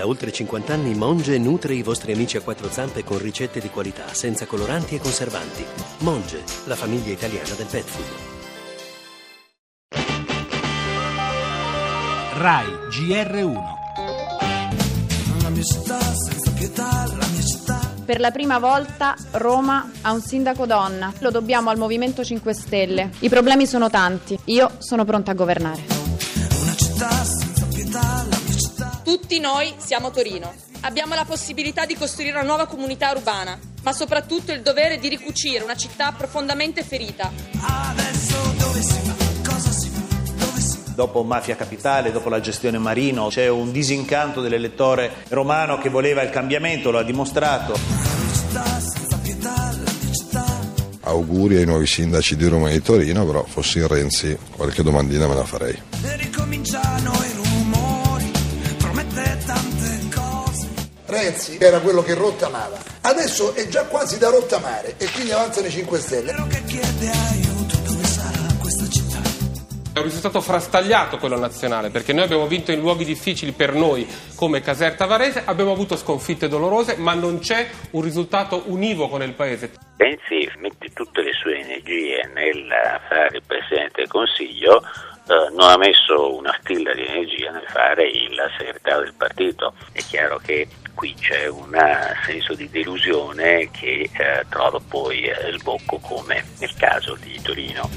Da oltre 50 anni Monge nutre i vostri amici a quattro zampe con ricette di qualità, senza coloranti e conservanti. Monge, la famiglia italiana del pet food. RAI GR1 La mia città senza pietà, la mia città. Per la prima volta Roma ha un sindaco donna. Lo dobbiamo al Movimento 5 Stelle. I problemi sono tanti. Io sono pronta a governare. Tutti noi siamo Torino. Abbiamo la possibilità di costruire una nuova comunità urbana, ma soprattutto il dovere di ricucire una città profondamente ferita. Adesso dove si va? Cosa si fa? Dove si va? Dopo Mafia Capitale, dopo la gestione Marino, c'è un disincanto dell'elettore romano che voleva il cambiamento, lo ha dimostrato. Auguri ai nuovi sindaci di Roma e di Torino, però fossi Renzi qualche domandina me la farei. Renzi era quello che rottamava, adesso è già quasi da rottamare e quindi avanzano i 5 Stelle. Però che chiede aiuto, dove sarà questa città? È un risultato frastagliato quello nazionale, perché noi abbiamo vinto in luoghi difficili per noi come Caserta Varese, abbiamo avuto sconfitte dolorose, ma non c'è un risultato univoco nel paese. Renzi mette tutte le sue energie nel fare il Presidente del Consiglio, eh, non ha messo una stilla di energia nel fare il segretario del partito. È chiaro che qui c'è un senso di delusione che eh, trova poi eh, sbocco come nel caso di Torino.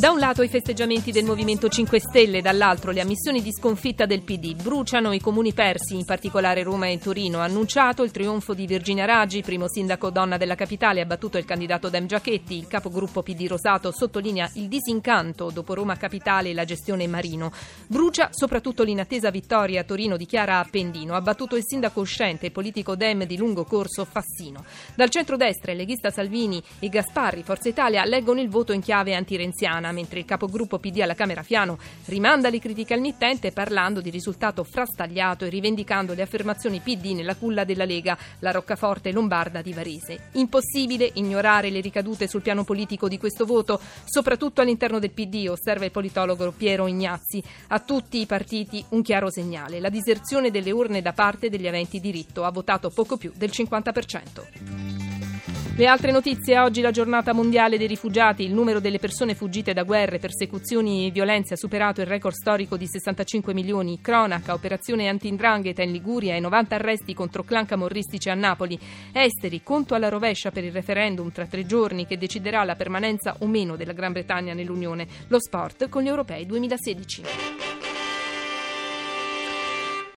Da un lato i festeggiamenti del Movimento 5 Stelle, dall'altro le ammissioni di sconfitta del PD. Bruciano i comuni persi, in particolare Roma e Torino. Annunciato il trionfo di Virginia Raggi, primo sindaco donna della capitale, ha battuto il candidato Dem Giachetti. Il capogruppo PD Rosato sottolinea il disincanto dopo Roma Capitale e la gestione Marino. Brucia soprattutto l'inattesa vittoria a Torino di Chiara Appendino. Ha battuto il sindaco uscente e politico Dem di lungo corso Fassino. Dal centrodestra il leghista Salvini e Gasparri, Forza Italia, leggono il voto in chiave antirenziana mentre il capogruppo PD alla Camera Fiano rimanda le critiche al mittente parlando di risultato frastagliato e rivendicando le affermazioni PD nella culla della Lega, la roccaforte lombarda di Varese. Impossibile ignorare le ricadute sul piano politico di questo voto, soprattutto all'interno del PD, osserva il politologo Piero Ignazzi. A tutti i partiti un chiaro segnale, la diserzione delle urne da parte degli aventi diritto ha votato poco più del 50%. Le altre notizie, oggi la giornata mondiale dei rifugiati, il numero delle persone fuggite da guerre, persecuzioni e violenze ha superato il record storico di 65 milioni, cronaca, operazione anti-indrangheta in Liguria e 90 arresti contro clan camorristici a Napoli, esteri, conto alla rovescia per il referendum tra tre giorni che deciderà la permanenza o meno della Gran Bretagna nell'Unione, lo sport con gli europei 2016.